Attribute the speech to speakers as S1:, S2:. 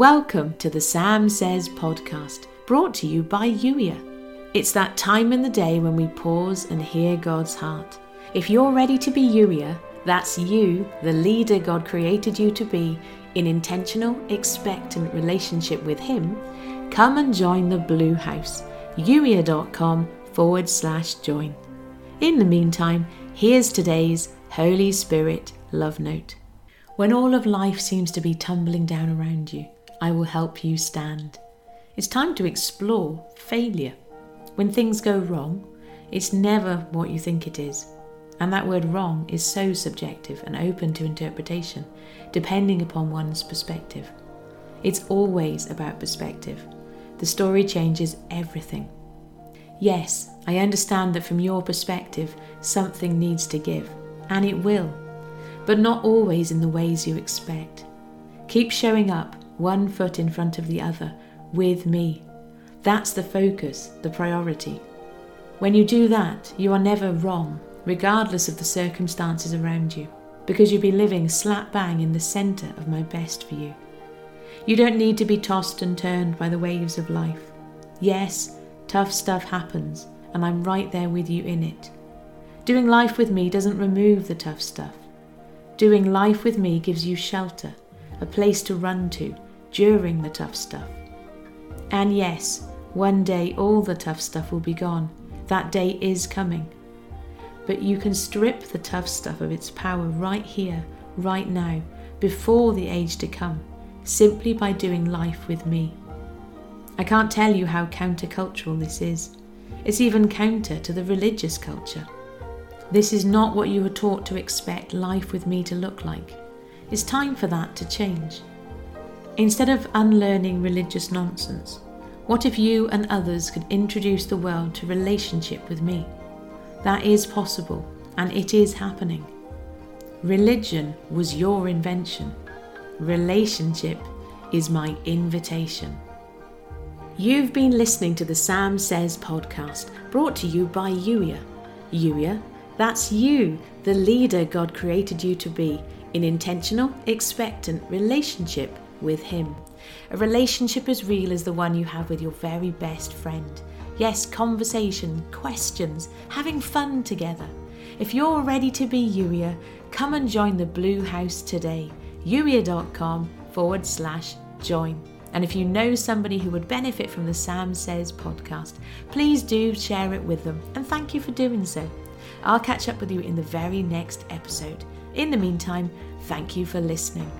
S1: Welcome to the Sam Says podcast, brought to you by Youier. It's that time in the day when we pause and hear God's heart. If you're ready to be Youier, that's you, the leader God created you to be, in intentional, expectant relationship with Him, come and join the Blue House, youier.com forward slash join. In the meantime, here's today's Holy Spirit love note. When all of life seems to be tumbling down around you, I will help you stand. It's time to explore failure. When things go wrong, it's never what you think it is. And that word wrong is so subjective and open to interpretation, depending upon one's perspective. It's always about perspective. The story changes everything. Yes, I understand that from your perspective, something needs to give, and it will, but not always in the ways you expect. Keep showing up one foot in front of the other, with me. That's the focus, the priority. When you do that, you are never wrong, regardless of the circumstances around you, because you'll be living slap bang in the centre of my best for you. You don't need to be tossed and turned by the waves of life. Yes, tough stuff happens, and I'm right there with you in it. Doing life with me doesn't remove the tough stuff. Doing life with me gives you shelter, a place to run to, during the tough stuff. And yes, one day all the tough stuff will be gone. That day is coming. But you can strip the tough stuff of its power right here, right now, before the age to come, simply by doing life with me. I can't tell you how countercultural this is. It's even counter to the religious culture. This is not what you were taught to expect life with me to look like. It's time for that to change. Instead of unlearning religious nonsense, what if you and others could introduce the world to relationship with me? That is possible, and it is happening. Religion was your invention. Relationship is my invitation. You've been listening to the Sam Says podcast, brought to you by Youier. Youier, that's you, the leader God created you to be, in intentional, expectant relationship with Him. A relationship as real as the one you have with your very best friend. Yes, conversation, questions, having fun together. If you're ready to be Youier, come and join the Blue House today. Youier.com forward slash join. And if you know somebody who would benefit from the Sam Says podcast, please do share it with them. And thank you for doing so. I'll catch up with you in the very next episode. In the meantime, thank you for listening.